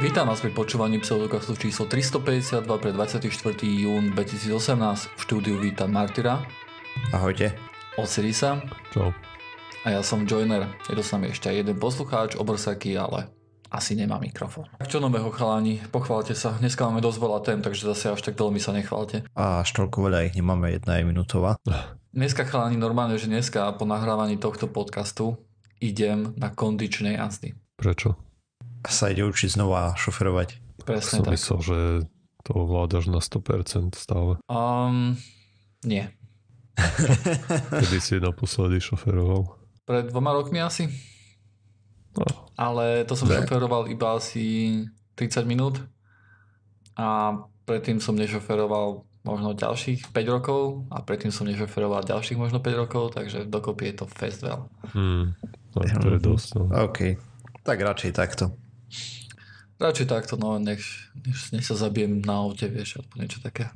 Vítam vás pri počúvaní pseudokastu číslo 352 pre 24. jún 2018. V štúdiu vítam Martyra, Ahojte. Osirisa Čau. a ja som Joiner. Je to s nami ešte jeden poslucháč, obrsaky, ale asi nemá mikrofón. Čo nového chalani, pochválte sa. Dneska máme dosť veľa tém, takže zase až tak veľmi sa nechválte. A až toľko veľa ich nemáme, jedna je minútová. Dneska chalani, normálne, že dneska po nahrávaní tohto podcastu idem na kondičnej jazdy. Prečo? Sa ide učiť znova šoferovať. Presne Som tak. myslel, že to ovládaš na 100% stále. Um, nie. Kedy si naposledy šoferoval? Pred dvoma rokmi asi. No, Ale to som Tak. šoferoval iba asi 30 minút a predtým som nešoferoval možno ďalších 5 rokov a predtým som nešoferoval ďalších možno 5 rokov, takže dokopy je to fest veľa. hmm, no to je dosť. No. OK. Tak radšej takto. Radšej takto, no nech, nech, nech sa zabijem na aute, vieš, alebo niečo také.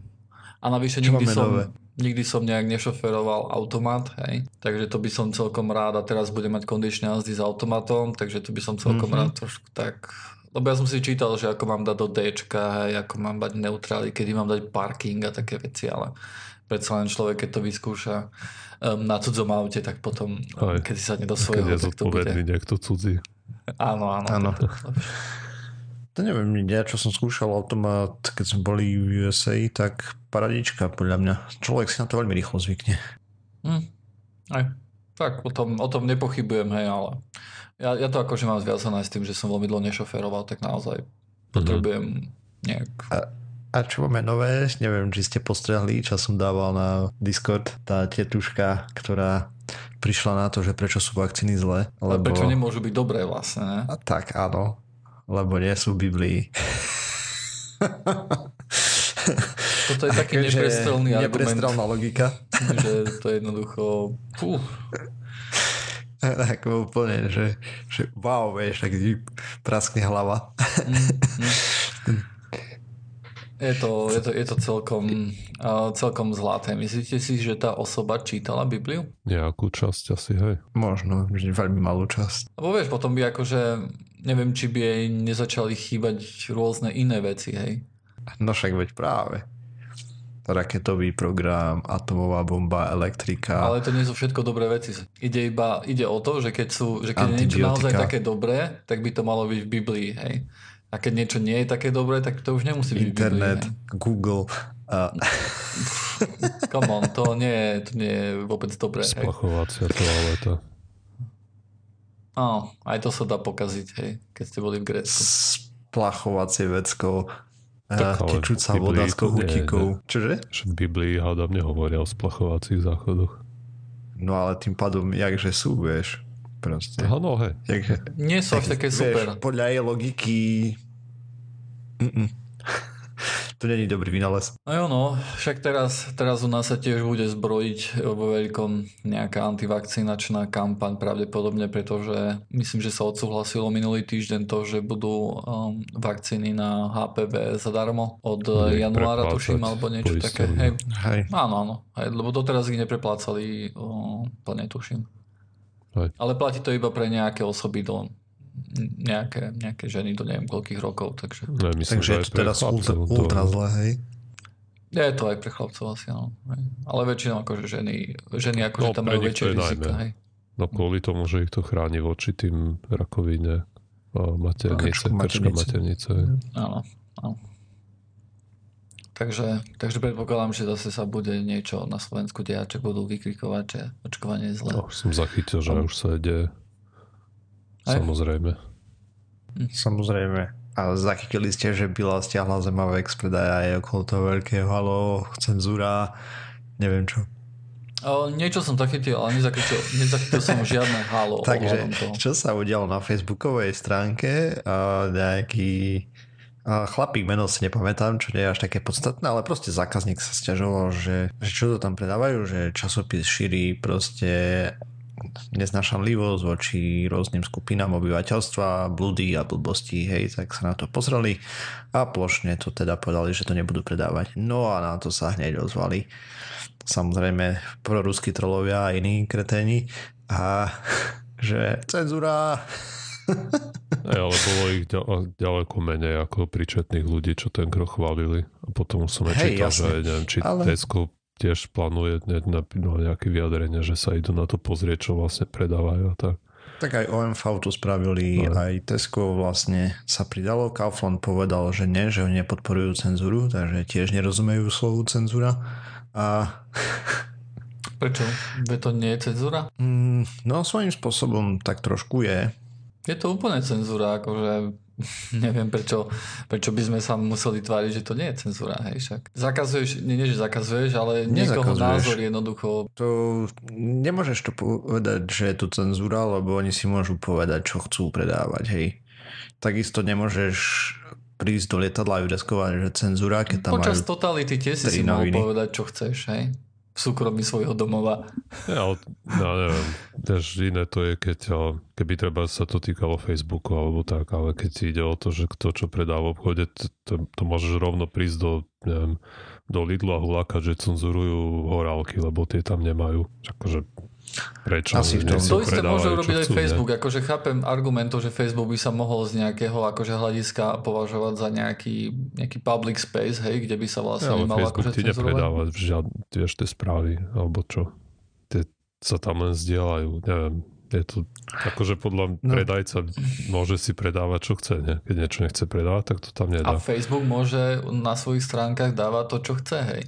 A navyše Čo nikdy som, nové? nikdy som nejak nešoferoval automat, hej. Takže to by som celkom rád a teraz budem mať kondičné jazdy s automatom, takže to by som celkom Mhm. rád trošku tak... Lebo ja som si čítal, že ako mám dať do D, ako mám dať neutrály, kedy mám dať parking a také veci, ale predsa len človek, keď to vyskúša um, na cudzom aute, tak potom, Aj. keď si sadne do Keď svojho, je tak to bude... niekto cudzí. Áno, áno. Áno. to. To neviem, ja čo som skúšal automat, keď sme boli v USA, tak paradička podľa mňa. Človek si na to veľmi rýchlo zvykne. Hm. Aj. Tak, o tom, o tom nepochybujem, hej, ale ja, ja to akože mám zviazané s tým, že som veľmi dlho nešoferoval, tak naozaj potrebujem nejak... A čo máme nové, neviem, či ste postrehli, čo som dával na Discord, tá tetuška, ktorá prišla na to, že prečo sú vakcíny zlé. Lebo... prečo nemôžu byť dobré vlastne, ne? A tak áno, lebo nie sú v Biblii. Toto je taký neprestrelný argument, Neprestrelná logika. že to je jednoducho... Fú, tak úplne, že, že wow, vieš, tak praskne hlava. je to, je to, je to celkom, uh, celkom zlaté. Myslíte si, že tá osoba čítala Bibliu? Nejakú časť asi, hej. Možno, že veľmi malú časť. Lebo vieš, potom by akože... Neviem, či by jej nezačali chýbať rôzne iné veci, hej? No však veď práve. Raketový program, atomová bomba, elektrika. Ale to nie sú všetko dobré veci. Ide iba ide o to, že keď, sú, že keď je niečo naozaj také dobré, tak by to malo byť v Biblii, hej. A keď niečo nie je také dobré, tak to už nemusí byť Internet, Biblii, Google. A, hej. Come on, to nie, je, to nie je vôbec dobré. Splachovacia toaleta. Áno, aj to sa dá pokaziť, hej, keď ste boli v Grécku. splachovacie vecko. Ale Tečúca voda nie, kohútikou. Čože? Že v Biblii hádam nehovoria o splachovacích záchodoch. No ale tým pádom, jakže sú, vieš. Proste. Áno, hej. Jakže, Nie sú až také super. Vieš, podľa jej logiky... Mm-mm. to není dobrý vynález. No jo, no, však teraz, teraz u nás sa tiež bude zbrojiť vo veľkom nejaká antivakcinačná kampaň pravdepodobne, pretože myslím, že sa odsúhlasilo minulý týždeň to, že budú um, vakcíny na HPV zadarmo od Bude ich januára, tuším, alebo niečo také. poisťovne. Hej, Hej. áno, áno, hej, lebo doteraz ich nepreplácali o, plne, tuším. Hej. Ale platí to iba pre nejaké osoby do nejaké, nejaké ženy do neviem koľkých rokov, takže Ne, myslím, Takže že je to teraz ultra, ultra zlé, hej. je to aj pre chlapcov asi, no. Ale väčšinou akože ženy, ženy akože No, tam majú väčšie je rizika, najmä. hej. No kvôli tomu, že ich to chráni voči tým rakovine maternice, krčka maternice. Áno, áno. Takže, takže predpokladám, že zase sa bude niečo na Slovensku diať, že budú vykrikovať, že očkovanie je zlé. No, som zachytil, že už sa ide. Aj? Samozrejme. Samozrejme. A zachytili ste, že Bila stiahla Zemavek z predaja aj okolo toho veľkého halo, cenzúra, neviem čo. O, niečo som zachytil, ale nezachytil, nezachytil som žiadne halo Takže, čo sa udialo na facebookovej stránke, a nejaký a chlapík, meno si nepamätám, čo nie je až také podstatné, ale proste zákazník sa stiažoval, že, že čo to tam predávajú, že časopis šíri proste neznašanlivosť voči rôznym skupinám obyvateľstva, blúdy a blbosti, hej, tak sa na to pozreli a plošne to teda povedali, že to nebudú predávať. No a na to sa hneď ozvali samozrejme proruskí trolovia a iní kreténi a že cenzúra Aj, ale bolo ich ďaleko menej ako príčetných ľudí, čo ten krok chválili. A potom som aj čítal, že neviem, či ale... Tesco tiež plánuje na, nejaké vyjadrenie, že sa idú na to pozrieť, čo vlastne predávajú a tak. Tak aj OMV tu spravili, no. aj Tesco vlastne sa pridalo. Kaufland povedal, že nie, že oni nepodporujú cenzúru, takže tiež nerozumejú slovu cenzúra. A... Prečo? Ve to nie je cenzúra? Mm, no svojím spôsobom tak trošku je. Je to úplne cenzúra, akože neviem prečo, prečo by sme sa museli tváriť, že to nie je cenzúra, hej však. Zakazuješ, nie, nie že zakazuješ, ale niekoho názor jednoducho. To nemôžeš to povedať, že je to cenzúra, lebo oni si môžu povedať, čo chcú predávať, hej. Takisto nemôžeš prísť do lietadla a vydeskovať, že cenzúra, keď tam Počas totality tiež si si mohol povedať, čo chceš, hej v súkromí svojho domova. Ja, no, neviem, Tež iné to je, keď keby treba sa to týkalo Facebooku alebo tak, ale keď ti ide o to, že kto čo predá v obchode, to, to, to môžeš rovno prísť do, neviem, do Lidlu a hulákať, že cenzurujú horálky, lebo tie tam nemajú. Akože Prečo? Asi v tom. To isté môže urobiť aj Facebook. Ne? Akože chápem argumentov, že Facebook by sa mohol z nejakého akože hľadiska považovať za nejaký, nejaký public space, hej, kde by sa vlastne ja, mal Facebook akože ti nepredáva žiad, vieš, tie správy, alebo čo. Tie sa tam len zdieľajú, neviem. Je to, akože podľa no. predajca môže si predávať, čo chce, ne? Keď niečo nechce predávať, tak to tam nedá. A Facebook môže na svojich stránkach dávať to, čo chce, hej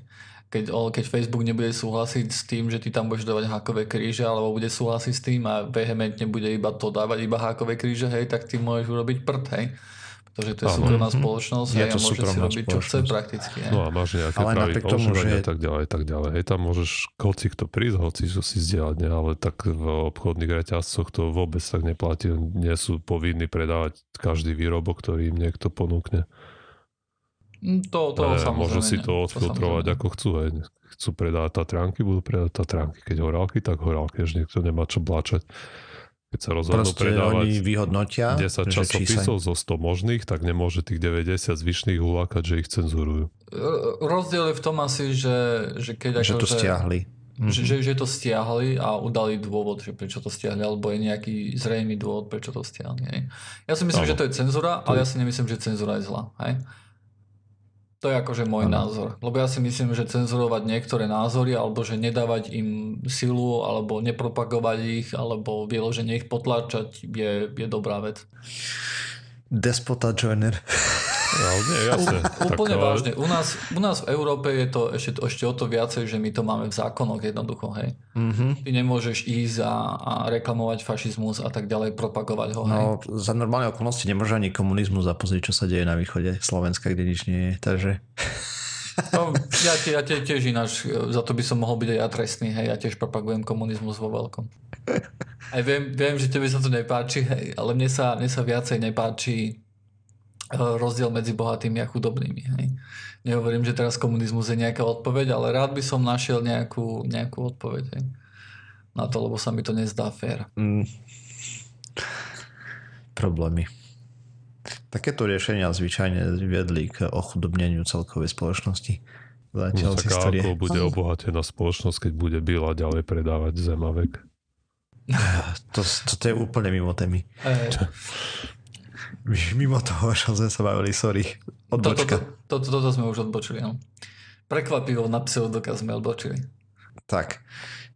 keď, keď Facebook nebude súhlasiť s tým, že ty tam budeš dávať hákové kríže, alebo bude súhlasiť s tým a vehementne bude iba to dávať, iba hákové kríže, hej, tak ty môžeš urobiť prd, hej. Pretože to je Aha. súkromná mhm. spoločnosť je a môže si robiť, čo chce prakticky. Hej. No a máš nejaké ale pravy tomu, že... a tak ďalej, tak ďalej. Hej, tam môžeš hoci kto prísť, hoci čo si zdieľať, ne? ale tak v obchodných reťazcoch to vôbec tak neplatí. Nie sú povinní predávať každý výrobok, ktorý im niekto ponúkne. Mm, to, to ne, Môžu si to odfiltrovať to ako chcú. Hej. Chcú predávať Tatranky, budú predávať Tatranky. Keď horálky, tak horálky. Že niekto nemá čo blačať. Keď sa rozhodnú Proste predávať oni vyhodnotia, 10 časopisov zo 100 možných, tak nemôže tých 90 zvyšných ulákať, že ich cenzurujú. Rozdiel je v tom asi, že, že keď že ako, to že, stiahli. Že, že, že to stiahli a udali dôvod, že prečo to stiahli, alebo je nejaký zrejmý dôvod, prečo to stiahli. Hej. Ja si myslím, no. že to je cenzura, ale ja si nemyslím, že cenzura je zlá. Hej. To je akože môj ano. názor. Lebo ja si myslím, že cenzurovať niektoré názory, alebo že nedávať im silu, alebo nepropagovať ich, alebo vyloženie ich potláčať je, je dobrá vec. Despota Joiner. No, nie, jasne. Úplne tak, vážne. U nás, u nás v Európe je to ešte, ešte o to viacej, že my to máme v zákonoch jednoducho. Hej. Mm-hmm. Ty nemôžeš ísť a, a reklamovať fašizmus a tak ďalej, propagovať ho. Hej. No, za normálne okolnosti nemôže ani komunizmus a pozrieť, čo sa deje na východe Slovenska, kde nič nie je. Takže... No, ja, ja tie, tiež ináč, za to by som mohol byť aj ja trestný, hej, ja tiež propagujem komunizmus vo veľkom. Aj viem, viem, že tebe sa to nepáči, hej, ale mne sa, mne sa viacej nepáči rozdiel medzi bohatými a chudobnými. Hej. Nehovorím, že teraz komunizmus je nejaká odpoveď, ale rád by som našiel nejakú, nejakú odpoveď hej. na to, lebo sa mi to nezdá fér. Mm. Problémy. Takéto riešenia zvyčajne viedli k ochudobneniu celkovej spoločnosti. No, tak ako bude obohatená spoločnosť, keď bude Bila ďalej predávať zemavek? To, to, to je úplne mimo témy. Mimo toho, čo sme sa bavili, sorry. Odbočka. Toto, to, to, toto sme už odbočili, no. Prekvapivo na pseudokaz sme odbočili. Tak.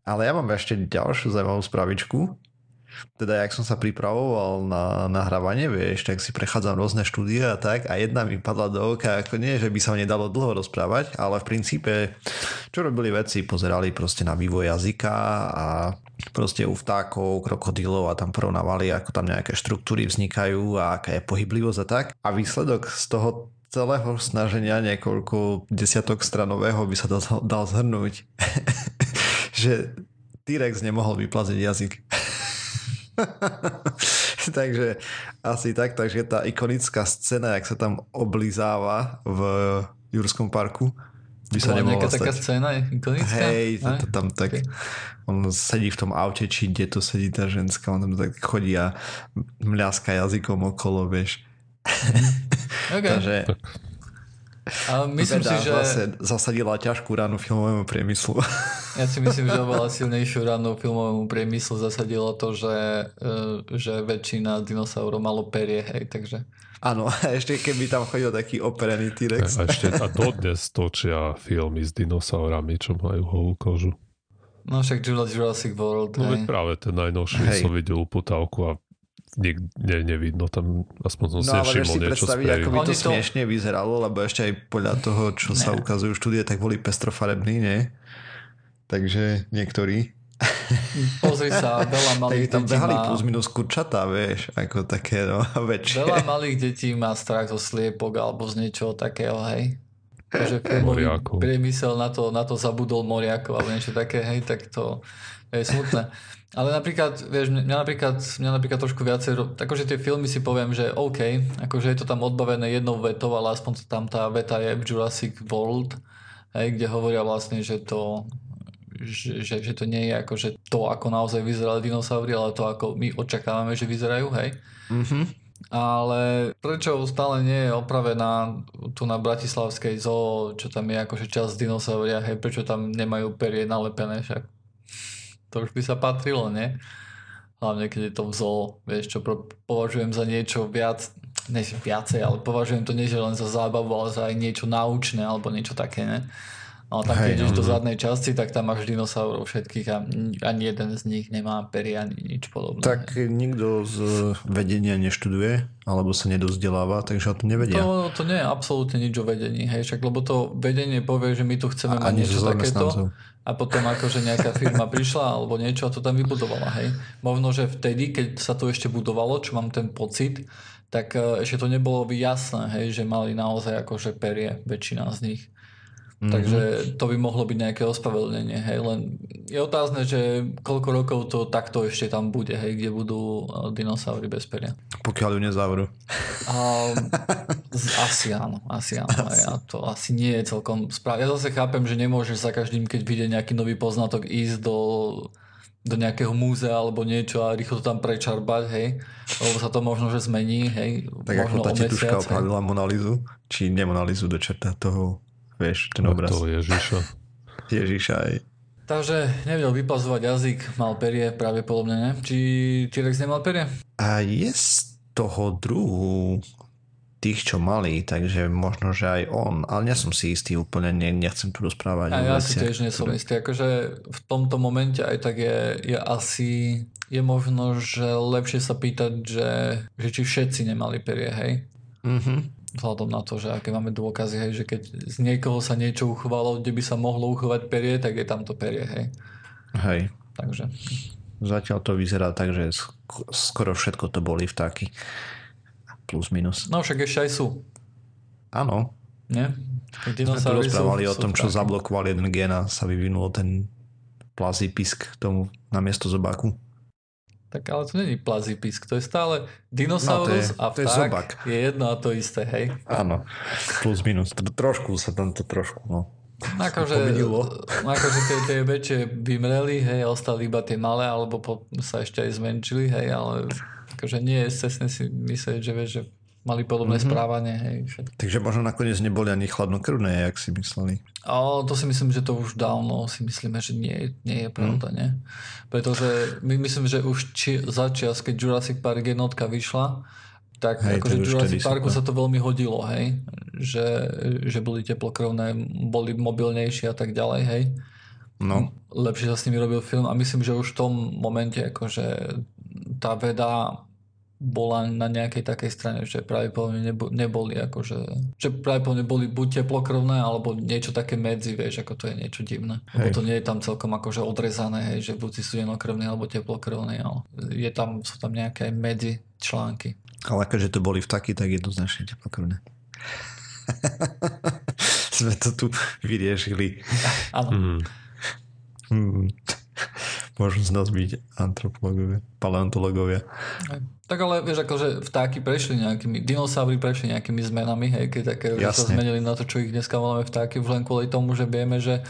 Ale ja mám ešte ďalšiu zaujímavú spravičku. Teda, jak som sa pripravoval na nahrávanie, vieš, tak si prechádzam rôzne štúdie a tak a jedna mi padla do oka, ako nie, že by sa nedalo dlho rozprávať, ale v princípe, čo robili vedci, pozerali proste na vývoj jazyka a proste u vtákov, krokodílov a tam porovnávali, ako tam nejaké štruktúry vznikajú a aká je pohyblivosť a tak. A výsledok z toho celého snaženia niekoľko desiatok stranového by sa dal, dal zhrnúť, že T-Rex nemohol vyplaziť jazyk. takže asi tak, takže tá ikonická scéna, jak sa tam oblizáva v Jurskom parku, by sa nemohla nejaká stať. taká scéna ikonická? Hej, to, to tam tak, okay. on sedí v tom aute, či kde to sedí tá ženská, on tam tak chodí a mľaska jazykom okolo, vieš. Mhm. Okay. Takže A myslím Veda si, že... vlastne zasadila ťažkú ránu filmovému priemyslu. Ja si myslím, že oveľa silnejšiu ránu filmovému priemyslu zasadilo to, že, e, že väčšina dinosaurov malo perie, hej, takže... Áno, a ešte keby tam chodil taký operený T-Rex. A, ešte, a dodnes točia filmy s dinosaurami, čo majú holú kožu. No však Jurassic World, No veď práve ten najnovší Hej. som videl uputávku a nik, ne, nevidno tam, aspoň som si No nevšimol si niečo predstaviť, ako by to to- smiešne vyzeralo, lebo ešte aj podľa toho, čo sa Ne. ukazujú štúdie, tak boli pestrofarební, nie? Takže niektorí. Pozri sa, veľa Tak malých tam detí behali má... plus minus kurčatá, vieš, ako také no, väčšie. Veľa malých detí má strach zo sliepok alebo z niečoho takého, hej. Takže filmový priemysel na to, na to zabudol moriakov alebo niečo také, hej, tak to je smutné. Ale napríklad, vieš, mňa napríklad, mňa napríklad trošku viacej, akože tie filmy si poviem, že OK, akože je to tam odbavené jednou vetou, ale aspoň tam tá veta je v Jurassic World, hej, kde hovoria vlastne, že to že, že, že to nie je ako, že to, ako naozaj vyzerali dinosaury, ale to, ako my očakávame, že vyzerajú, hej. Mhm. Ale prečo stále nie je opravená tu na Bratislavskej zoo, čo tam je akože časť dinosauria, hej, prečo tam nemajú perie nalepené však? To už by sa patrilo, nie? Hlavne keď je to v zoo, vieš, čo považujem za niečo viac, ne viacej, ale považujem to nie že len za zábavu, ale za aj niečo naučné alebo niečo také, ne? Ale tam, keď ideš no. do zadnej časti, tak tam máš dinosaurov všetkých a ani jeden z nich nemá perie ani nič podobné. Tak nikto z vedenia neštuduje, alebo sa nedozdeláva, takže o to nevedia. To, to nie je absolútne nič o vedení, hej, však lebo to vedenie povie, že my tu chceme mať Ani niečo takéto. A potom akože nejaká firma prišla alebo niečo a to tam vybudovala, hej. Možno, že vtedy, keď sa to ešte budovalo, čo mám ten pocit, tak e, ešte to nebolo jasné, hej, že mali naozaj akože perie, väčšina z nich. Mhm. Takže to by mohlo byť nejaké ospravedlnenie, hej, len je otázne, že koľko rokov to takto ešte tam bude, hej, kde budú e, dinosaury bez peria. Pokiaľ ju nezavrú. Um, asi áno, asi áno. Asi. A to asi nie je celkom správne. Ja zase chápem, že nemôžeš za každým, keď vyjde nejaký nový poznatok, ísť do, do nejakého múzea alebo niečo a rýchlo to tam prečarbať, hej. Lebo sa to možno, že zmení, hej. Tak ako možno tá o tituška mesiac, hej. opravila Monalizu, či ne Monalizu do čerta toho, vieš, ten No, obraz to Ježiša. Ježiša aj. Takže nevedel vypazovať jazyk, mal perie, pravdepodobne ne. Či T-Rex nemal perie? A je z toho druhu tých, čo mali, takže možno, že aj on, ale nie som si istý úplne, ne, nechcem tu rozprávať. A ja si tiež nie som ktoré- istý. Akože v tomto momente aj tak je, je asi je možno, že lepšie sa pýtať, že, že či všetci nemali perie, hej? Mhm. Vzhľadom na to, že aké máme dôkazy, hej, že keď z niekoho sa niečo uchovalo, kde by sa mohlo uchovať perie, tak je tam to perie, hej. Hej. Takže Zatiaľ to vyzerá tak, že sk- skoro všetko to boli vtáky. Plus minus. No však ešte aj sú, Áno. nie? Sme tu rozprávali sú- o tom, čo zablokoval jeden gen a sa vyvinul ten plazí pisk k tomu na miesto zobáku. Tak ale to není plazí pisk, to je stále dinosaurus No, to je- a to je vták zobák. je jedno a to isté, hej. Áno. Plus minus. Tro- Trošku sa tam to trošku, no. Akože, Pomenilo. akože tie, tie väčšie vymreli, hej, a ostali iba tie malé, alebo po, sa ešte aj zmenšili, hej, ale akože nie je cestné si myslieť, že vieš, že mali podobné mm-hmm. správanie, hej. Všetko. Takže možno nakoniec neboli ani chladnokrvné, jak si mysleli. A to si myslím, že to už dávno si myslíme, že nie, nie je pravda, mm. nie? Pretože my myslím, že už či, za čas, keď Jurassic Park jednotka vyšla, tak Hej, akože Jurassic Parku to- sa to veľmi hodilo, hej? Že, že boli teplokrvné, boli mobilnejšie a tak ďalej, hej? No. lepšie sa s nimi robil film a myslím, že už v tom momente akože tá veda bola na nejakej takej strane, že pravdepodobne nebo, neboli akože, že pravdepodobne boli buď teplokrvné alebo niečo také medzi, vieš, ako to je niečo divné. Lebo Hej. to nie je tam celkom akože odrezané, hej, že buď si studenokrvný alebo teplokrvný, ale je tam, sú tam nejaké medzi články. Ale keďže to boli vtáky, tak jednoznačne teplokrvné. Sme to tu vyriešili. Áno. Mm. Hmm. Môžu z nás byť antropológovia, paleontológovia. Tak ale vieš, akože vtáky prešli nejakými, dinosaury prešli nejakými zmenami, hej, keď také sa zmenili na to, čo ich dneska voláme vtáky, už len kvôli tomu, že vieme, že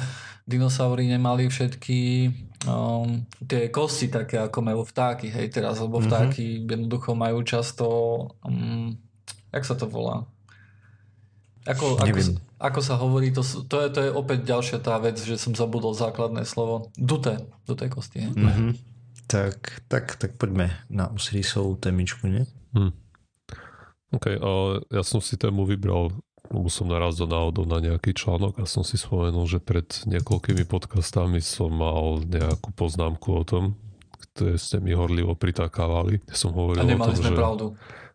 dinosaury nemali všetky um, tie kosti také, ako majú vtáky, hej, teraz, lebo vtáky jednoducho majú často, um, jak sa to volá? Ako, ako, ako sa hovorí, to, to, je, to je opäť ďalšia tá vec, že som zabudol základné slovo. Duté. Duté kosti. Mm-hmm. Tak, tak, tak poďme na Osirisovú témičku, nie? Hm. OK, a ja som si tému vybral lebo som narazil náhodou na nejaký článok a som si spomenul, že pred niekoľkými podcastami som mal nejakú poznámku o tom, ktoré ste mi horlivo pritakávali. Som hovoril a o tom, sme že pravdu.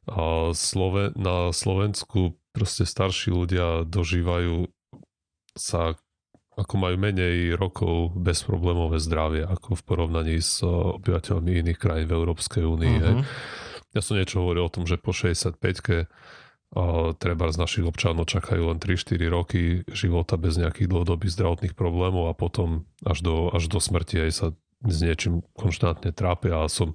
A Slove, na Slovensku proste starší ľudia dožívajú sa ako majú menej rokov bezproblémové zdravie ako v porovnaní s obyvateľmi iných krajín v Európskej únii. Uh-huh. Ja som niečo hovoril o tom, že po 65-ke treba z našich občanov čakajú len 3-4 roky života bez nejakých dlhodobých zdravotných problémov a potom až do, až do smrti aj sa s niečím konštantne trápia a som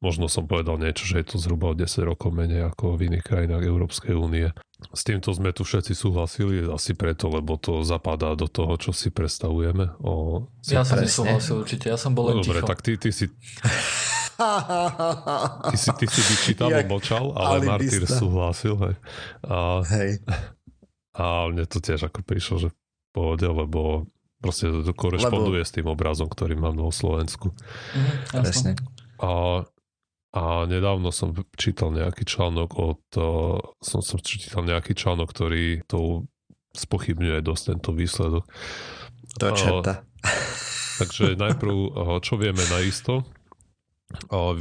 možno som povedal niečo, že je to zhruba o 10 rokov menej ako v iných krajinách Európskej únie. S týmto sme tu všetci súhlasili, asi preto, lebo to zapadá do toho, čo si predstavujeme. O... Ja som nesúhlasil určite, ja som bol len Dobre, ticho. tak ty, ty si... Ty si, ty si vyčítal, Jak močal, ale Martyr súhlasil. Hej. A, hej. A mne to tiež ako prišlo, že v pohode, lebo proste to korešponduje lebo... s tým obrazom, ktorý mám na Slovensku. Mhm, Presne. A, a nedávno som čítal nejaký článok od... Som, som čítal nejaký článok, ktorý to spochybňuje dosť tento výsledok. To čerta. Takže najprv, čo vieme naisto,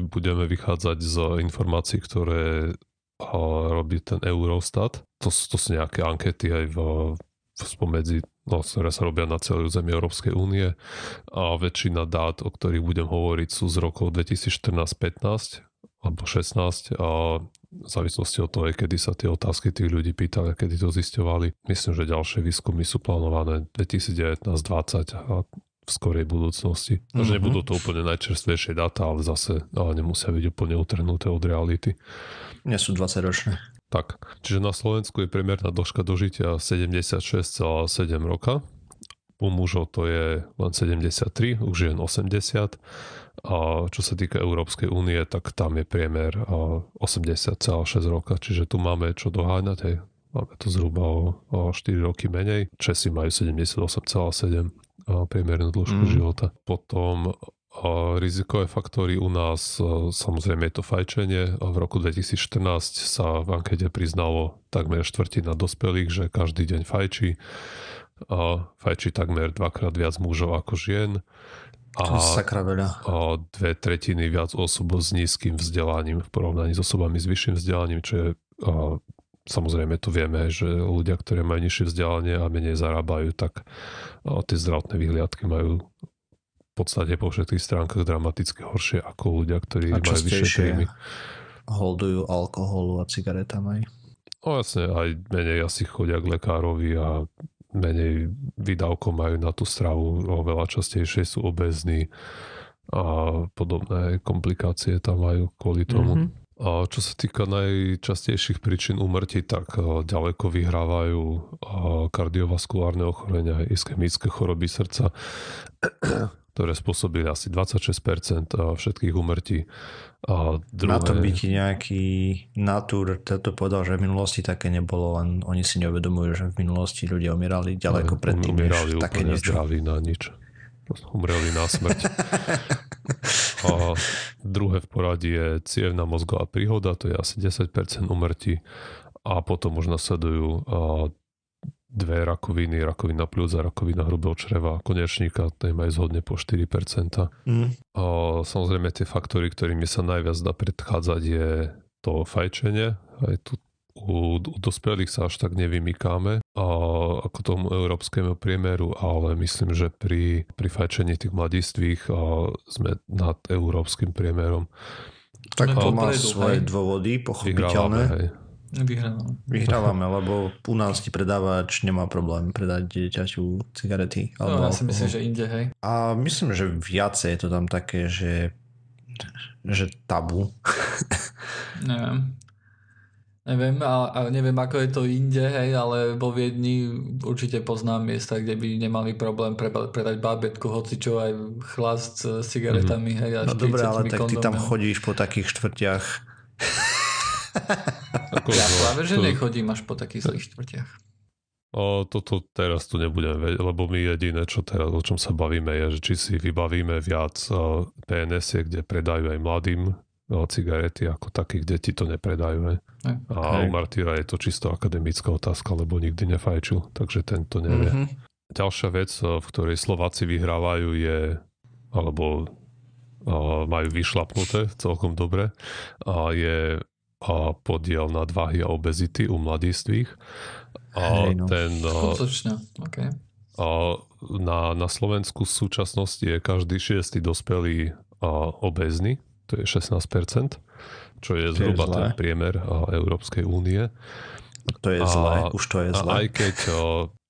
budeme vychádzať z informácií, ktoré robí ten Eurostat. To, to sú nejaké ankety aj v, v spomedzi, no, ktoré sa robia na celej území Európskej únie a väčšina dát, o ktorých budem hovoriť, sú z rokov 2014-15 alebo 16 a v závislosti od toho, kedy sa tie otázky tých ľudí pýtali a kedy to zisťovali. Myslím, že ďalšie výskumy sú plánované 2019-2020 a v skorej budúcnosti. Mm-hmm. Že nebudú to úplne najčerstvejšie dáta, ale zase ale nemusia byť úplne utrhnuté od reality. Nie sú 20 ročné. Tak, čiže na Slovensku je priemerná dĺžka dožitia 76,7 roka. U mužov to je len 73, už je 80. A čo sa týka Európskej únie, tak tam je priemer 80,6 roka. Čiže tu máme čo doháňať, hej. Máme to zhruba o, o 4 roky menej. Česi majú 78,7 priemernú dĺžku mm. života. Potom rizikové faktory u nás, samozrejme je to fajčenie. V roku 2014 sa v ankete priznalo takmer štvrtina dospelých, že každý deň fajčí. Fajčí takmer dvakrát viac mužov ako žien. A, sakra veľa. a dve tretiny viac osob s nízkym vzdelaním v porovnaní s osobami s vyšším vzdelaním, čo je samozrejme tu vieme, že ľudia, ktorí majú nižšie vzdelanie a menej zarábajú, tak tie zdravotné vyhliadky majú v podstate po všetkých stránkach dramaticky horšie ako ľudia, ktorí a majú vyššie príjmy. holdujú alkoholu a cigaretám aj. No jasne, aj menej asi chodia k lekárovi a menej výdavkov majú na tú stravu, oveľa častejšie sú obezní a podobné komplikácie tam majú kvôli tomu. Mm-hmm. Čo sa týka najčastejších príčin úmrtí, tak ďaleko vyhrávajú kardiovaskulárne ochorenia, ischemické choroby srdca, ktoré spôsobili asi 26% všetkých úmrtí. A druhé... Na to by ti nejaký natúr toto povedal, že v minulosti také nebolo, len oni si neuvedomujú, že v minulosti ľudia umierali ďaleko predtým, umierali také niečo. na nič umreli na smrť. A druhé v poradí je cievna mozgová príhoda, to je asi 10% umrtí a potom už nasledujú dve rakoviny, rakovina pľúc a rakovina hrubého čreva konečníka, to majú zhodne po 4%. Mm. A samozrejme tie faktory, ktorými sa najviac dá predchádzať je to fajčenie, aj tu u, u dospelých sa až tak nevymykáme a ako tomu európskemu priemeru, ale myslím, že pri, pri fajčení tých mladistvých a sme nad európskym priemerom. Tak to má svoje hej. dôvody, pochopiteľné. Hej. Vyhrávame. Vyhrávame, lebo u nás ti predávač nemá problém predať dieťaťu cigarety. Alebo no, ja si myslím, že inde, hej. A myslím, že viacej je to tam také, že že tabu. Neviem. Neviem, a, a neviem, ako je to inde, hej, ale vo Viedni určite poznám miesta, kde by nemali problém pre, predať bábetku hocičo aj chlast s cigaretami, mm-hmm. hej. A no dobre, ale tak kondom, ty tam chodíš po takých štvrtiach. ja práve, že nechodím až po takých zlých štvrtiach. O, toto teraz tu nebudem vedieť, lebo my jediné, čo teraz, o čom sa bavíme, je, že či si vybavíme viac pns kde predajú aj mladým cigarety, ako také, kde ti to nepredajú. Hej. A u Martýra je to čisto akademická otázka, lebo nikdy nefajčil, takže tento nevie. Mm-hmm. Ďalšia vec, v ktorej Slováci vyhrávajú je, alebo majú vyšlapnuté celkom dobre, je podiel nadváhy a obezity u mladistvých a Hej, no. ten, Skutočne, okay. a na, na Slovensku v súčasnosti je každý šiestý dospelý a obezný, to je 16%, čo je to zhruba je ten priemer Európskej únie. To je a, zlé, už to je zlé. A aj keď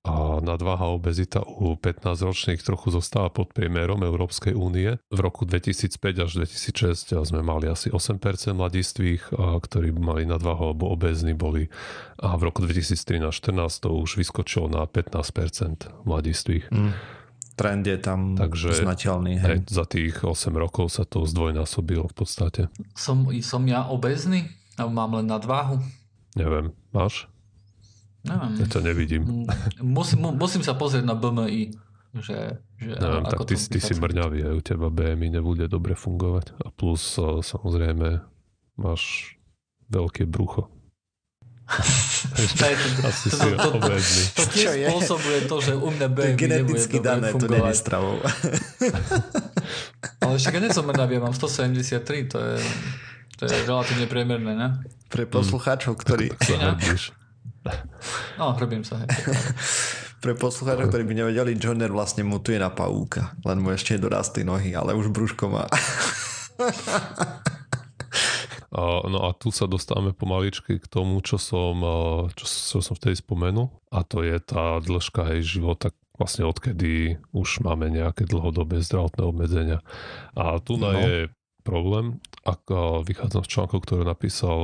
a nadváha obezita u 15-ročných trochu zostáva pod priemerom Európskej únie. V roku 2005 až 2006 sme mali asi 8% mladistvých, ktorí mali nadváhu alebo obezní boli a v roku 2013-14 to už vyskočilo na 15% mladistvých. Mm. Trend je tam Takže, znateľný. Hej. Za tých 8 rokov sa to zdvojnásobilo v podstate. Som, som ja obezný? Alebo mám len nadváhu? Neviem. Máš? Neviem. Ja to nevidím. Musím, musím sa pozrieť na BMI. Že, že Neviem, tak ty, ty si mrňavý a u teba BMI nebude dobre fungovať. A plus samozrejme máš veľké brucho. Asi si to, obezný. To tiež spôsobuje to, že u mňa BMI to geneticky dané, to nie je stravou. Ale však ja nie som mrňavý, ja mám 173, to je, to je relatívne priemerné, ne? Pre poslucháčov, ktorí... Sa No, hrobím sa. Pre poslucháčov, ktorí by nevedeli, Johnner vlastne mutuje na pavúka. Len mu ešte dorastli nohy, ale už brúško má. No a tu sa dostávame pomaličky k tomu, čo som, čo, čo som vtedy spomenul. A to je tá dĺžka hej, života, vlastne odkedy už máme nejaké dlhodobé zdravotné obmedzenia. A tu no. je problém, ak vychádzam z článku, ktorý napísal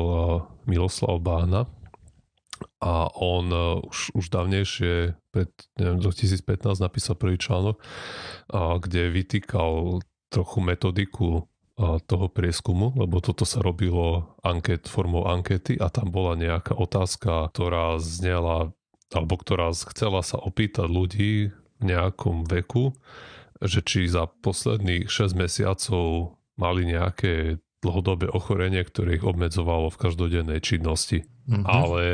Miloslav Bána, a on už, už dávnejšie, pred neviem, 2015 napísal prvý článok, kde vytýkal trochu metodiku toho prieskumu, lebo toto sa robilo anket, formou ankety a tam bola nejaká otázka, ktorá znela, alebo ktorá chcela sa opýtať ľudí v nejakom veku, že či za posledných 6 mesiacov mali nejaké dlhodobé ochorenie, ktoré ich obmedzovalo v každodennej činnosti. Mm-hmm. Ale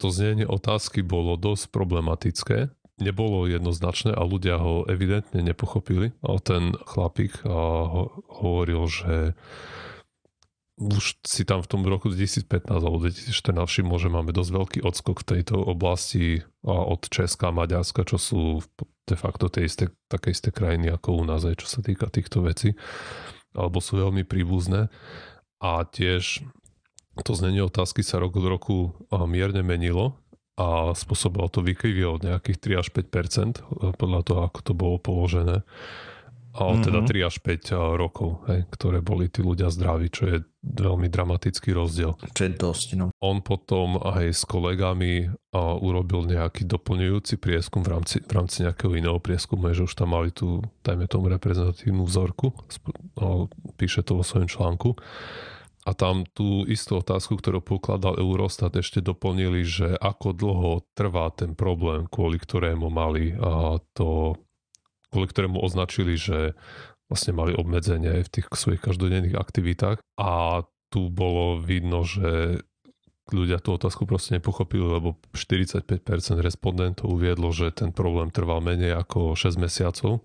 to znenie otázky bolo dosť problematické, nebolo jednoznačné a ľudia ho evidentne nepochopili. A ten chlapík ho, hovoril, že už si tam v tom roku 2015 alebo 2014 všimol, že máme dosť veľký odskok v tejto oblasti od Česka a Maďarska, čo sú de facto tie isté, také isté krajiny ako u nás, aj čo sa týka týchto vecí, alebo sú veľmi príbuzné. A tiež to znenie otázky sa rok od roku mierne menilo a spôsobilo to výkyvy od nejakých 3 až 5% podľa toho, ako to bolo položené. A mm-hmm. teda 3 mhm. až 5 rokov, hej, ktoré boli tí ľudia zdraví, čo je veľmi dramatický rozdiel. Čo je dosť, no. On potom aj s kolegami a, urobil nejaký doplňujúci prieskum v rámci, v rámci nejakého iného prieskumu, že už tam mali tú, dajme tomu, reprezentatívnu vzorku. A, píše to vo svojom článku a tam tú istú otázku, ktorú pokladal Eurostat, ešte doplnili, že ako dlho trvá ten problém, kvôli ktorému mali to, kvôli ktorému označili, že vlastne mali obmedzenie v tých svojich každodenných aktivitách. A tu bolo vidno, že ľudia tú otázku proste nepochopili, lebo 45% respondentov uviedlo, že ten problém trval menej ako 6 mesiacov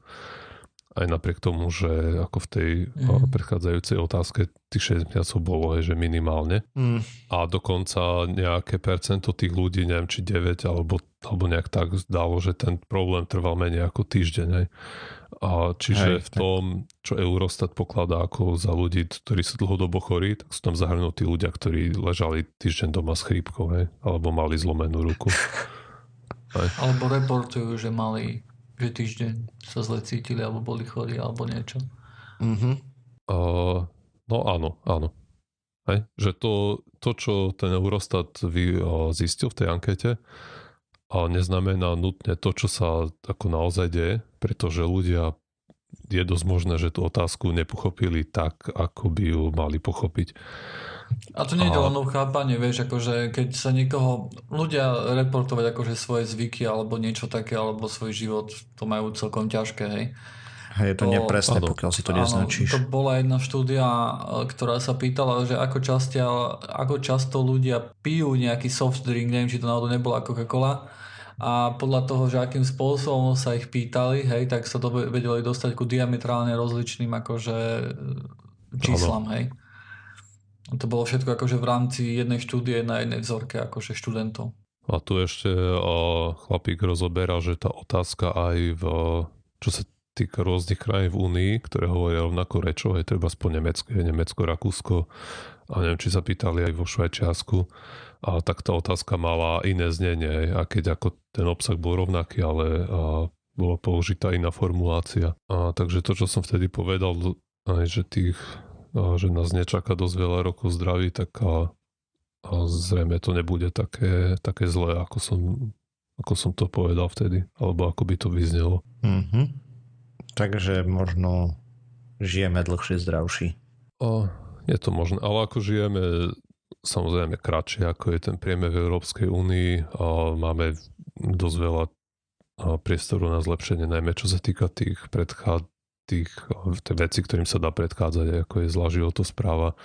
aj napriek tomu, že ako v tej mm. predchádzajúcej otázke tých 6 mesiacov bolo, že minimálne. Mm. A dokonca nejaké percento tých ľudí, neviem či 9 alebo, alebo nejak tak zdalo, že ten problém trval menej ako týždeň. Hej. A čiže Hej, v tom, čo Eurostat pokladá ako za ľudí, ktorí sú dlhodobo chorí, tak sú tam zahrnutí ľudia, ktorí ležali týždeň doma s chrípkou, hej, alebo mali zlomenú ruku. Hej. Alebo reportujú, že mali že týždeň sa zle cítili alebo boli chorí alebo niečo. Mm-hmm. Uh, no áno, áno. Hej? Že to, to, čo ten Eurostat vy, uh, zistil v tej ankete, a neznamená nutne to, čo sa ako naozaj deje, pretože ľudia je dosť možné, že tú otázku nepochopili tak, ako by ju mali pochopiť. A to nie je len o chápanie, vieš, akože keď sa niekoho, ľudia reportovať akože svoje zvyky alebo niečo také, alebo svoj život, to majú celkom ťažké, hej. Hej, je to, to nepresné, áno, pokiaľ si to neznačíš. To bola jedna štúdia, ktorá sa pýtala, že ako, častia, ako často ľudia pijú nejaký soft drink, neviem, či to náhodou nebola Coca-Cola, a podľa toho, že akým spôsobom sa ich pýtali, hej, tak sa to vedeli dostať ku diametrálne rozličným akože číslam, hej. To bolo všetko akože v rámci jednej štúdie na jednej vzorke akože študentov. A tu ešte o, chlapík rozoberá, že tá otázka aj v, čo sa týka rôznych krajín v Únii, ktoré hovoria rovnako rečou, aj treba aspoň Nemecko, Nemecko, Rakúsko a neviem, či sa pýtali aj vo Švajčiarsku, a tak tá otázka mala iné znenie, a keď ako ten obsah bol rovnaký, ale a bola použitá iná formulácia. A takže to, čo som vtedy povedal, aj že tých, že nás nečaká dosť veľa rokov zdraví, tak a, a zrejme to nebude také, také zlé, ako som, ako som to povedal vtedy, alebo ako by to vyznelo. Mm-hmm. Takže možno žijeme dlhšie, zdravší. O, je to možné, ale ako žijeme samozrejme kratšie ako je ten priemer v Európskej únii a máme dosť veľa priestoru na zlepšenie, najmä čo sa týka tých predchád, tých, vecí, ktorým sa dá predchádzať, ako je zlá životospráva,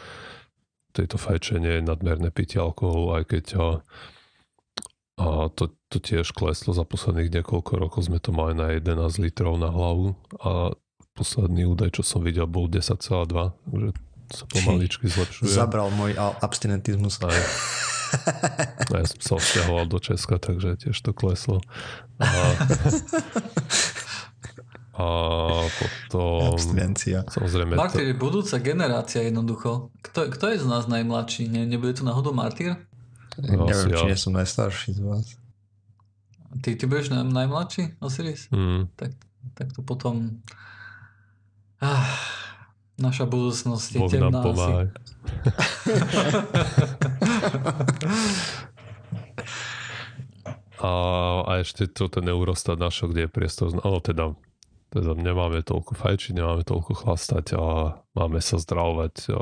tejto fajčenie, nadmerné pitie alkoholu, aj keď a, a to, to tiež kleslo za posledných niekoľko rokov, sme to mali na 11 litrov na hlavu a posledný údaj, čo som videl, bol 10,2, takže sa pomaličky zlepšuje. Zabral môj abstinentizmus. Aj. Ja som sa odsťahoval do Česka, takže tiež to kleslo. A, a potom... Abstinencia. Samozrejme... Martyr je budúca generácia jednoducho. Kto, kto je z nás najmladší? Ne, nebude tu náhodou Martyr? No, Neviem, či ja. nie som najstarší z vás. Ty, ty budeš najmladší, Osiris? Mm. Tak, tak to potom... Ah, Naša budúcnosť je Boh temná nám pomáhaj. a, a ešte to ten Eurostat našiel, kde je priestor. No teda, teda nemáme toľko fajčiť, nemáme toľko chlastať a máme sa zdravovať,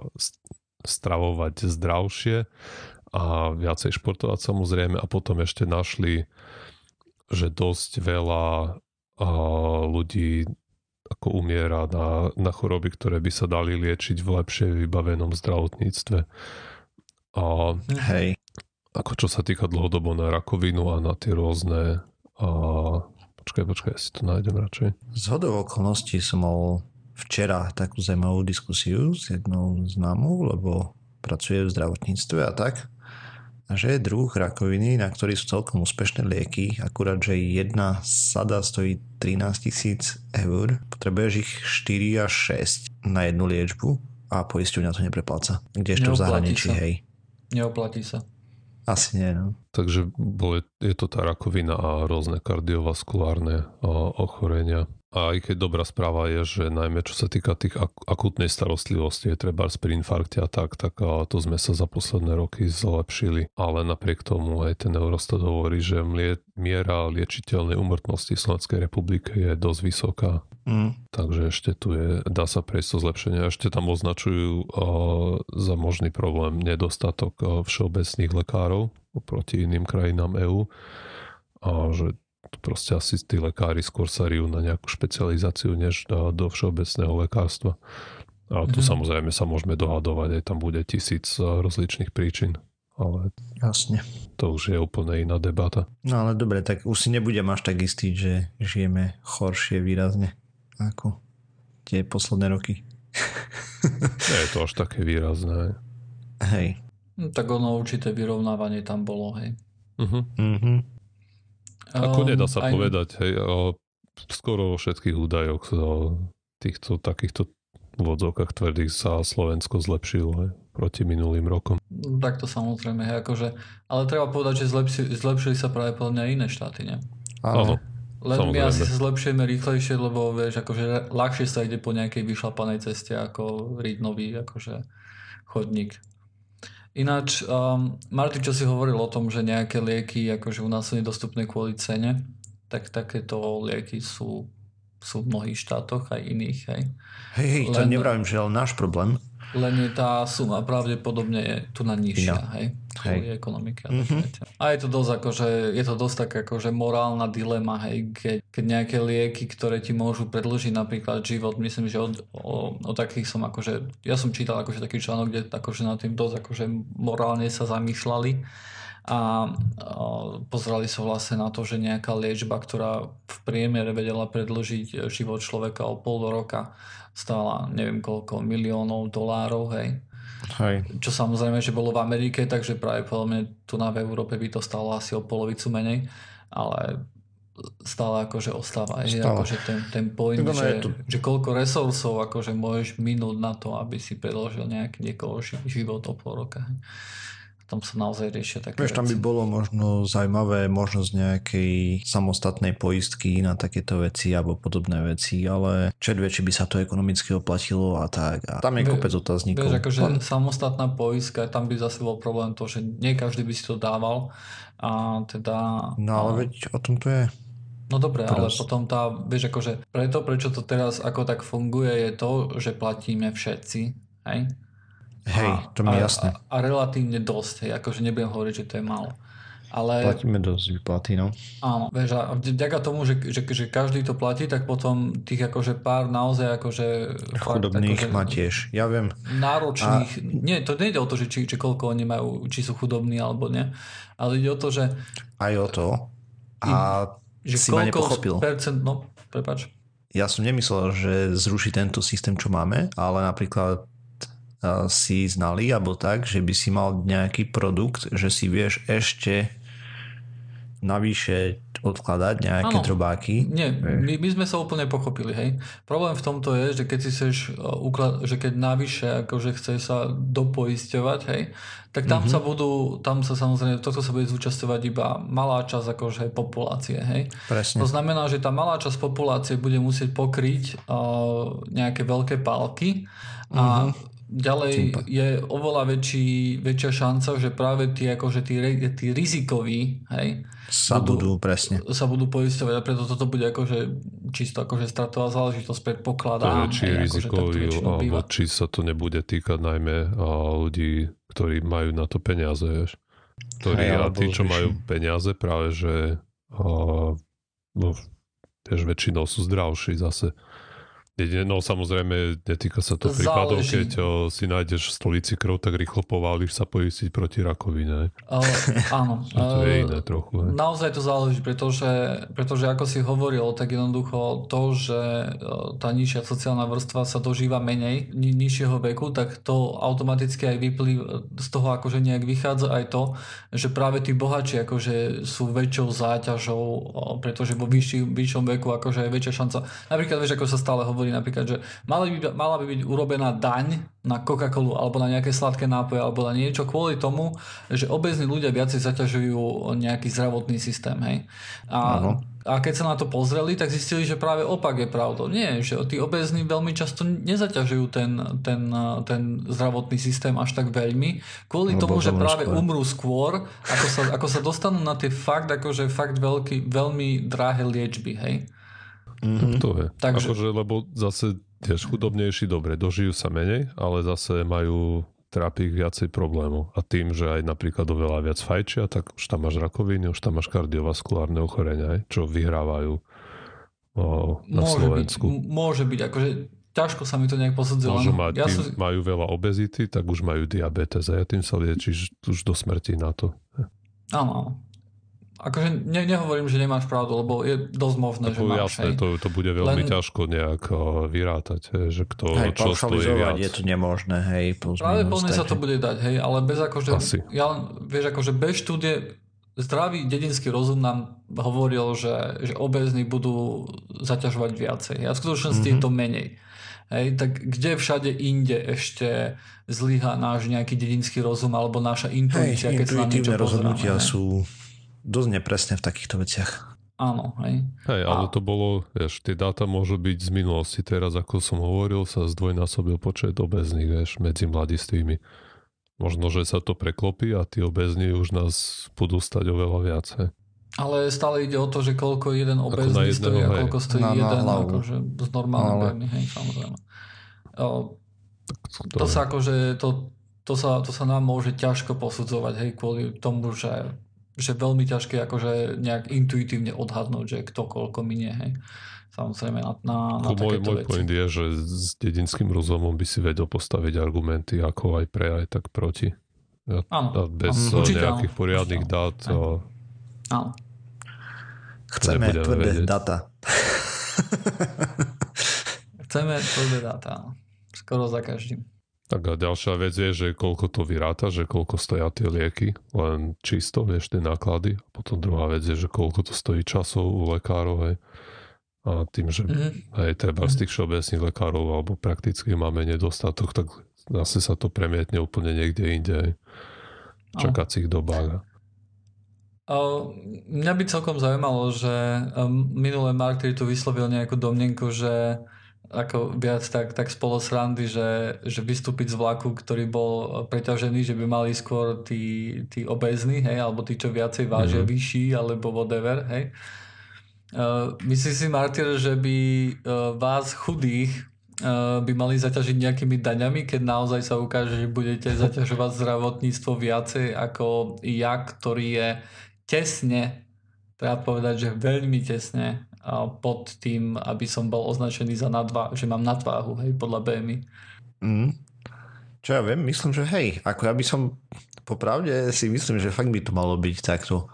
stravovať zdravšie a viacej športovať samozrejme a potom ešte našli, že dosť veľa ľudí ako umiera na, na choroby, ktoré by sa dali liečiť v lepšie vybavenom zdravotníctve. A Hej. Ako čo sa týka dlhodobo na rakovinu a na tie rôzne a počkaj, počkaj, ja si to nájdem radšej. Z hodou okolností som mal včera takú zaujímavú diskusiu s jednou známou, lebo pracuje v zdravotníctve a tak a že je druh rakoviny, na ktorý sú celkom úspešné lieky, akurát, že jedna sada stojí 13 tisíc eur, potrebuješ ich 4 až 6 na jednu liečbu a poisťovňa to neprepláca. Kde ešte v zahraničí, sa. hej. Neoplatí sa. Asi nie, no. Takže bol, je to tá rakovina a rôzne kardiovaskulárne ochorenia. A aj keď dobrá správa je, že najmä čo sa týka tých ak- akutnej starostlivosti, je treba pri infarkte a tak, tak a to sme sa za posledné roky zlepšili. Ale napriek tomu aj ten Eurostat hovorí, že mlie- miera liečiteľnej umrtnosti v Slovenskej republike je dosť vysoká. Mm. Takže ešte tu je, dá sa prejsť to zlepšenie. Ešte tam označujú uh, za možný problém nedostatok uh, všeobecných lekárov oproti iným krajinám EÚ. A že proste asi tí lekári skôr sa riú na nejakú špecializáciu, než do, do všeobecného lekárstva. A tu mm-hmm. samozrejme sa môžeme dohadovať, aj tam bude tisíc eh, rozličných príčin. Ale Jasne. to už je úplne iná debata. No ale dobre, tak už si nebudem až tak istý, že žijeme horšie výrazne ako tie posledné roky. Nie je to až také výrazné. Hej. No, tak ono určité vyrovnávanie tam bolo, hej. Uh-huh. Mm-hmm. Ako nedá sa aj... povedať, hej, o, skoro vo všetkých údajoch o týchto takýchto vodzovkách tvrdých sa Slovensko zlepšilo hej, proti minulým rokom. Tak to samozrejme, hej, akože, ale treba povedať, že zlepši, zlepšili sa práve podľa mňa iné štáty, ne? Áno. Len my asi sa zlepšujeme rýchlejšie, lebo vieš, akože ľahšie sa ide po nejakej vyšlapanej ceste ako riť nový akože chodník. Ináč, um, Marty, čo si hovoril o tom, že nejaké lieky akože u nás sú nedostupné kvôli cene, tak takéto lieky sú sú v mnohých štátoch aj iných. Hej, hej, hej to len, nevravím, že je náš problém. Len je tá suma pravdepodobne je tu na nižšia, no. hej, hej. ekonomiky. Mm-hmm. A je to dosť akože, je to dosť tak akože morálna dilema, hej, keď, keď nejaké lieky, ktoré ti môžu predlžiť napríklad život, myslím, že od, o, o takých som akože, ja som čítal akože taký článok, kde akože na tým dosť akože morálne sa zamýšľali a pozerali sa vlastne na to, že nejaká liečba, ktorá v priemere vedela predlžiť život človeka o pol roka, stála neviem koľko miliónov dolárov, hej. Hej. Čo samozrejme, že bolo v Amerike, takže práve podľa mňa tu na v Európe by to stalo asi o polovicu menej, ale stále akože ostáva aj akože ten, ten point, že, tu... že koľko resursov akože môžeš minúť na to, aby si predložil nejaký niekoho život o pol roka. Tam sa naozaj riešia také Vieš, tam by bolo možno zaujímavé možnosť nejakej samostatnej poistky na takéto veci alebo podobné veci, ale červie, či by sa to ekonomicky oplatilo a tak. A tam je Be, kopec otáznikov. Vieš, akože Len... samostatná poistka, tam by zase bol problém to, že nie každý by si to dával a teda... No ale a... veď o tom to je. No dobre, ale potom tá, vieš, akože preto, prečo to teraz ako tak funguje, je to, že platíme všetci, hej? Hej, a, to mi je jasné. A, a relatívne dosť, hej, akože nebudem hovoriť, že to je málo. Ale, Platíme dosť výplaty, no. Áno, vieš, a vďaka tomu, že, že, že každý to platí, tak potom tých akože pár naozaj akože... Chudobných akože, má tiež, ja viem. Náročných, a... nie, to nejde o to, že či, či koľko oni majú, či sú chudobní alebo nie, ale ide o to, že... Aj o to. A že si ma nepochopil. Percent, no, prepač. Ja som nemyslel, že zruší tento systém, čo máme, ale napríklad si znali, alebo tak, že by si mal nejaký produkt, že si vieš ešte navyše odkladať nejaké ano. trobáky. Nie, my, my sme sa úplne pochopili, hej. Problém v tomto je, že keď si chceš uklad- že keď navyše akože chceš sa dopoisťovať, hej, tak tam mm-hmm. sa budú, tam sa samozrejme, toto sa bude zúčastňovať iba malá časť akože populácie, hej. Presne. To znamená, že tá malá časť populácie bude musieť pokryť uh, nejaké veľké pálky a mm-hmm Ďalej je oveľa väčší, väčšia šanca, že práve tí, akože tí, tí rizikoví hej, sa budú, budú, presne. sa budú poistovať a preto toto bude akože čisto akože stratová záležitosť predpokladá. To je, či hej, akože rizikový, akože alebo či sa to nebude týkať najmä ľudí, ktorí majú na to peniaze, vieš. Ktorí, hej, a tí, čo majú peniaze, práve že a, no, vieš, väčšinou sú zdravší zase. No samozrejme, netýka sa to, to prípadov, keď o, si nájdeš v stolici krv, tak rýchlo pováliš sa poistiť proti rakovine. Uh, áno. to je iné trochu. Ne? Naozaj to záleží, pretože, pretože ako si hovoril, tak jednoducho to, že tá nižšia sociálna vrstva sa dožíva menej ni- nižšieho veku, tak to automaticky aj vyplýva z toho akože nejak vychádza aj to, že práve tí bohači akože sú väčšou záťažou, pretože vo vyššom veku akože je väčšia šanca. Napríklad vieš, ako sa stále hovorí hovorí napríklad, že mala by, mala by byť urobená daň na Coca-Colu alebo na nejaké sladké nápoje alebo na niečo kvôli tomu, že obezní ľudia viacej zaťažujú nejaký zdravotný systém. Hej? A, a keď sa na to pozreli, tak zistili, že práve opak je pravdou. Nie, že tí obezní veľmi často nezaťažujú ten, ten, ten zdravotný systém až tak veľmi, kvôli no, tomu, že práve skôr. umrú skôr, ako sa, ako sa dostanú na tie fakt, akože fakt veľký, veľmi drahé liečby. Hej? Mm-hmm. To je. Takže... Akože, lebo zase tiež chudobnejší, dobre, dožijú sa menej, ale zase majú trápi ich viacej problémov. A tým, že aj napríklad oveľa viac fajčia, tak už tam máš rakoviny, už tam máš kardiovaskulárne ochorenia, čo vyhrávajú o, na môže Slovensku. Byť, môže byť, akože ťažko sa mi to nejak posudzuje. Môžu mať, ja som... majú veľa obezity, tak už majú diabetes a ja tým sa liečíš už do smrti na to. Áno. Akože ne, nehovorím, že nemáš pravdu, lebo je dosť možné, to že máš. Jasné, to, to bude veľmi Len... ťažko nejak vyrátať, že kto hej, čo stojí viac. je to nemožné, hej. Pravdepodobne sa to bude dať, hej, ale bez akože, Asi. ja vieš, akože bez štúdie, zdravý dedinský rozum nám hovoril, že, že obezní budú zaťažovať viacej. A v skutočnosti mm-hmm. je to menej. Hej, tak kde všade inde ešte zlyha náš nejaký dedinský rozum alebo naša intuícia, hej, keď sa na niečo rozhodnutia sú dosť nepresné v takýchto veciach. Áno, hej. Hej, ale to bolo, vieš, tie dáta môžu byť z minulosti. Teraz, ako som hovoril, sa zdvojnásobil počet obezných, vieš, medzi mladistvými. Možno, že sa to preklopí a tí obezní už nás budú stať oveľa viac, hej. Ale stále ide o to, že koľko jeden obezný stojí a koľko stojí na, jeden na akože z normálnej ale... Hej, samozrejme. O, to, to sa akože, to, to, sa, to sa nám môže ťažko posudzovať, hej, kvôli tomu, že, že veľmi ťažké akože nejak intuitívne odhadnúť, že kto koľko minie, hej. Samozrejme na, na, na môj, môj point je, že s dedinským rozumom by si vedel postaviť argumenty ako aj pre, aj tak proti. Ja, áno, bez áno, nejakých áno. poriadnych dát. Áno. Chceme tvrdé data. Chceme tvrdé data. Skoro za každým. Tak a ďalšia vec je, že koľko to vyráta, že koľko stoja tie lieky, len čisto, vieš, tie náklady. A potom druhá vec je, že koľko to stojí časov u lekárov, hej. A tým, že mm-hmm. aj treba z tých všeobecných lekárov alebo prakticky máme nedostatok, tak zase sa to premietne úplne niekde inde. V no. čakacích dobách. Mňa by celkom zaujímalo, že minulé Mark tu vyslovil nejakú domnenku, že ako viac tak, tak spolo srandy, že, že vystúpiť z vlaku, ktorý bol preťažený, že by mali skôr tí, tí obezní, hej, alebo tí, čo viacej vážia, mm-hmm. vyšší, alebo whatever, hej. Uh, myslíš si, Martyr, že by uh, vás chudých uh, by mali zaťažiť nejakými daňami, keď naozaj sa ukáže, že budete zaťažovať zdravotníctvo viacej ako ja, ktorý je tesne, treba povedať, že veľmi tesne pod tým, aby som bol označený za nadváhu, že mám nadváhu, hej, podľa BMI. Mm. Čo ja viem, myslím, že hej, ako ja by som popravde si myslím, že fakt by to malo byť takto.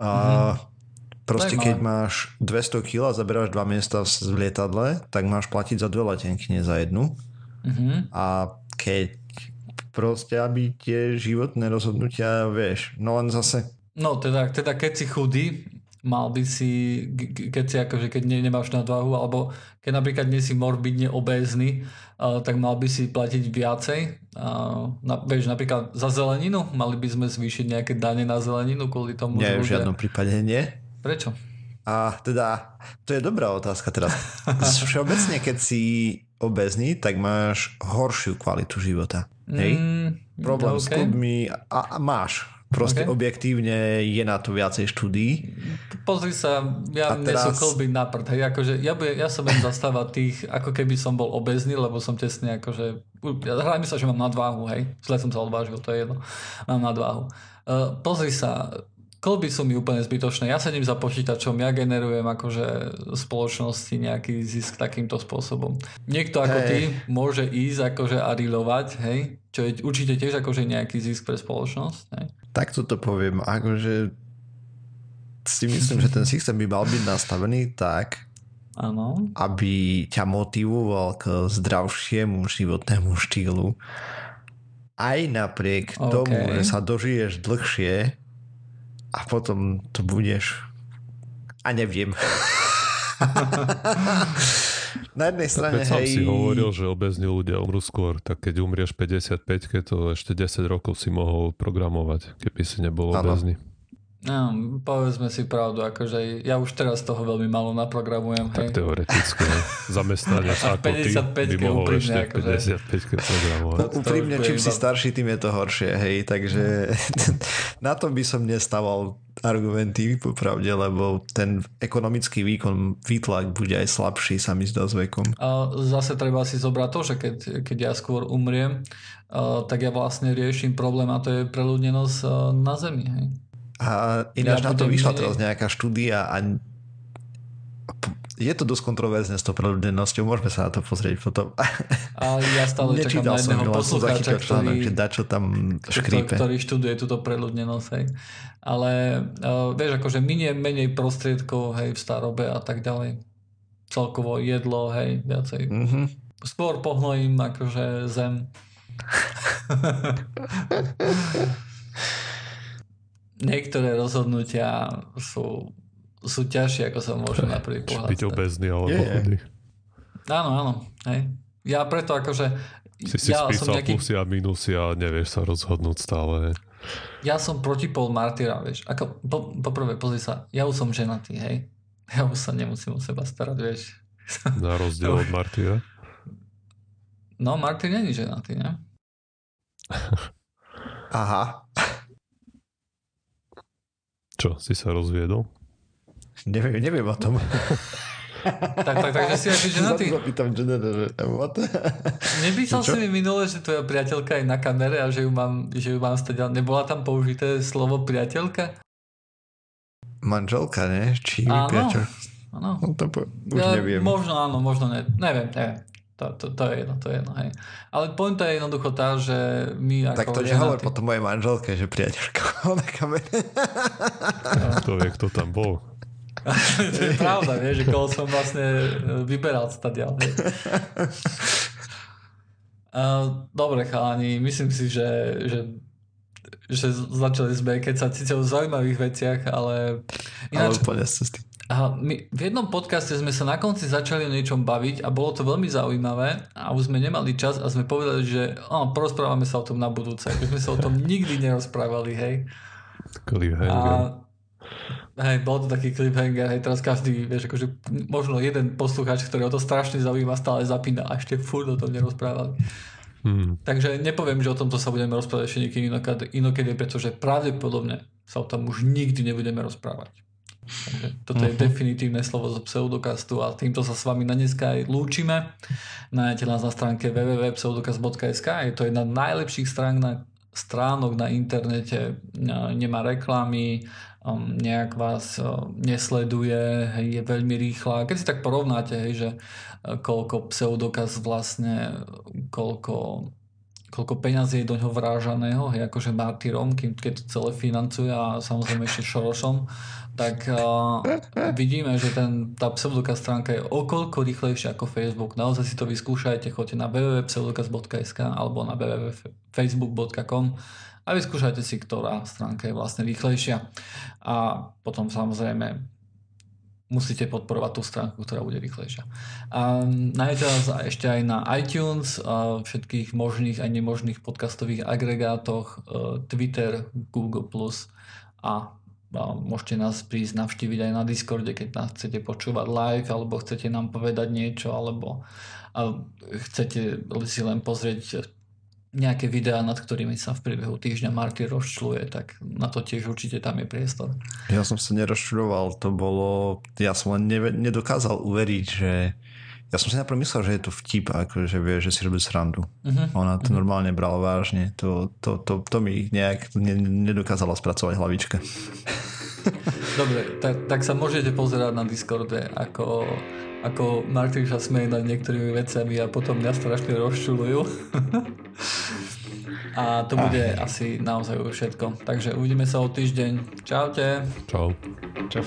A mm-hmm. proste keď máš 200 kg a zaberáš dva miesta v lietadle, tak máš platiť za dve letenky, nie za jednu. Mm-hmm. A keď proste, aby tie životné rozhodnutia, vieš, no len zase No teda, teda keď si chudý, mal by si, keď si akože keď ne, nemáš nadvahu, alebo keď napríklad nie si morbidne obézny, uh, tak mal by si platiť viacej. Uh, na, vieš, napríklad za zeleninu, mali by sme zvýšiť nejaké dane na zeleninu kvôli tomu, Nie, v žiadnom prípade nie. Prečo? A teda, to je dobrá otázka teraz. Všeobecne, keď si obezný, tak máš horšiu kvalitu života. Hej? Mm, Problém okay. s klubmi a, a máš Proste okay. objektívne je na to viacej štúdí. Pozri sa, ja teraz... nie kolby na prd. Hej, akože ja, bude, ja sa budem zastávať tých, ako keby som bol obezný, lebo som tesne akože... Hrajme sa, že mám nadváhu, hej. Zle som sa odvážil, to je jedno. Mám nadváhu. Uh, pozri sa, Kolby sú mi úplne zbytočné. Ja sedím za počítačom, ja generujem akože spoločnosti nejaký zisk takýmto spôsobom. Niekto ako hey. ty môže ísť akože a rilovať, hej, čo je určite tiež akože nejaký zisk pre spoločnosť. Hej. Tak to poviem, akože si myslím, že ten systém by mal byť nastavený tak, ano. aby ťa motivoval k zdravšiemu životnému štýlu. Aj napriek okay. tomu, že sa dožiješ dlhšie, a potom to budeš a neviem. Na jednej strane, Keď hej... si hovoril, že obezní ľudia umrú skôr, tak keď umrieš 55, keď to ešte 10 rokov si mohol programovať, keby si nebol ano. obezný. No, povedzme si pravdu, akože ja už teraz toho veľmi malo naprogramujem. Tak hej. teoreticky, zamestnanie ako ty by mohol ešte akože... 55 programovať. No, úprimne, čím si starší, tým je to horšie, hej, takže na tom by som nestával argumenty popravde, lebo ten ekonomický výkon, výtlak bude aj slabší sa mi zdá s vekom. A zase treba si zobrať to, že keď, keď ja skôr umriem, tak ja vlastne riešim problém a to je preľudnenosť na Zemi. Hej. A ináč ja na to vyšla teraz nejaká štúdia a je to dosť kontroverzne s tou preľudnenosťou, môžeme sa na to pozrieť potom. A ja stále čakám na jedného poslucháča, ktorý, že dačo tam škrípe. ktorý študuje túto preľudnenosť. Hej. Ale uh, vieš, akože minie menej prostriedkov hej, v starobe a tak ďalej. Celkovo jedlo, hej, viacej. Mm-hmm. Skôr pohnojím akože zem. niektoré rozhodnutia sú, sú ťažšie, ako sa môže na prvý pohľad. Byť obezný alebo chudý. Áno, áno. Hej. Ja preto akože... Si si ja spísal nejaký... plusy a minusy a nevieš sa rozhodnúť stále. Ja som protipol martyra, vieš. Ako, po, poprvé, pozri sa, ja už som ženatý, hej. Ja už sa nemusím o seba starať, vieš. Na rozdiel od martyra? No, Martin není ženatý, ne? Aha. Čo, si sa rozviedol? Neviem, neviem o tom. tak, tak, takže si aj že na. Zapýtam, že, že, what? Nepísal si mi minule, že tvoja priateľka je na kamere a že ju mám, že ju mám stať, nebola tam použité slovo priateľka? Manželka, ne? Či áno, priateľ? Áno. No, to po, už ja, neviem. Možno áno, možno ne. Neviem, neviem. To, to, to je jedno, to je jedno, hej. Ale pointa je jednoducho tá, že my ako Tak to nehovor potom mojej manželke, že priateľka na kamere. To vie, kto tam bol. to je pravda, vieš, že koho som vlastne e, vyberal stadiaľ. Dobre, chalani, myslím si, že, že že začali sme keď sa síce o zaujímavých veciach, ale... Ináč, ale úplne cesty. A my v jednom podcaste sme sa na konci začali o niečom baviť a bolo to veľmi zaujímavé a už sme nemali čas a sme povedali, že oh, porozprávame sa o tom na budúce. My sme sa o tom nikdy nerozprávali, hej. A, hej, bol to taký cliffhanger, hej, teraz každý, vieš, akože možno jeden poslucháč, ktorý o to strašne zaujíma, stále zapína a ešte furt o tom nerozprávali. Hmm. Takže nepoviem, že o tomto sa budeme rozprávať ešte niekým inokedy, inokedy, pretože pravdepodobne sa o tom už nikdy nebudeme rozprávať. Takže toto je mhm. definitívne slovo zo pseudokastu a týmto sa s vami na dneska aj lúčime. Nájdete nás na stránke www.pseudokast.sk je to jedna z najlepších stránok na, stránok na internete, nemá reklamy, um, nejak vás uh, nesleduje, je veľmi rýchla. Keď si tak porovnáte, hej, že uh, koľko pseudokaz vlastne, koľko koľko peňazí je do ňoho vrážaného, hej, akože martyrom, kým keď to celé financuje a samozrejme ešte Šorošom, tak uh, vidíme, že ten, tá pseudokaz stránka je okolko rýchlejšia ako Facebook. Naozaj si to vyskúšajte, choďte na www.pseudokaz.sk alebo na www.facebook.com a vyskúšajte si, ktorá stránka je vlastne rýchlejšia. A potom samozrejme musíte podporovať tú stránku, ktorá bude rýchlejšia. A nájdete nás ešte aj na iTunes, a všetkých možných a nemožných podcastových agregátoch, e, Twitter, Google+, a môžete nás prísť navštíviť aj na Discorde, keď nás chcete počúvať live, alebo chcete nám povedať niečo, alebo chcete si len pozrieť nejaké videá, nad ktorými sa v priebehu týždňa Marty rozčluje, tak na to tiež určite tam je priestor. Ja som sa nerozčuloval, to bolo, ja som len nedokázal uveriť, že ja som si najprv myslel, že je to vtip, akože vie, že si robí srandu. Uh-huh. Ona to uh-huh. normálne brala vážne. To, to, to, to mi nejak nedokázala spracovať hlavička. Dobre, tak, tak sa môžete pozerať na Discorde, ako, ako Martin sa smeje nad niektorými vecami a potom mňa strašne rozčulujú. a to bude Ach. asi naozaj už všetko. Takže uvidíme sa o týždeň. Čaute. Čau. Čau.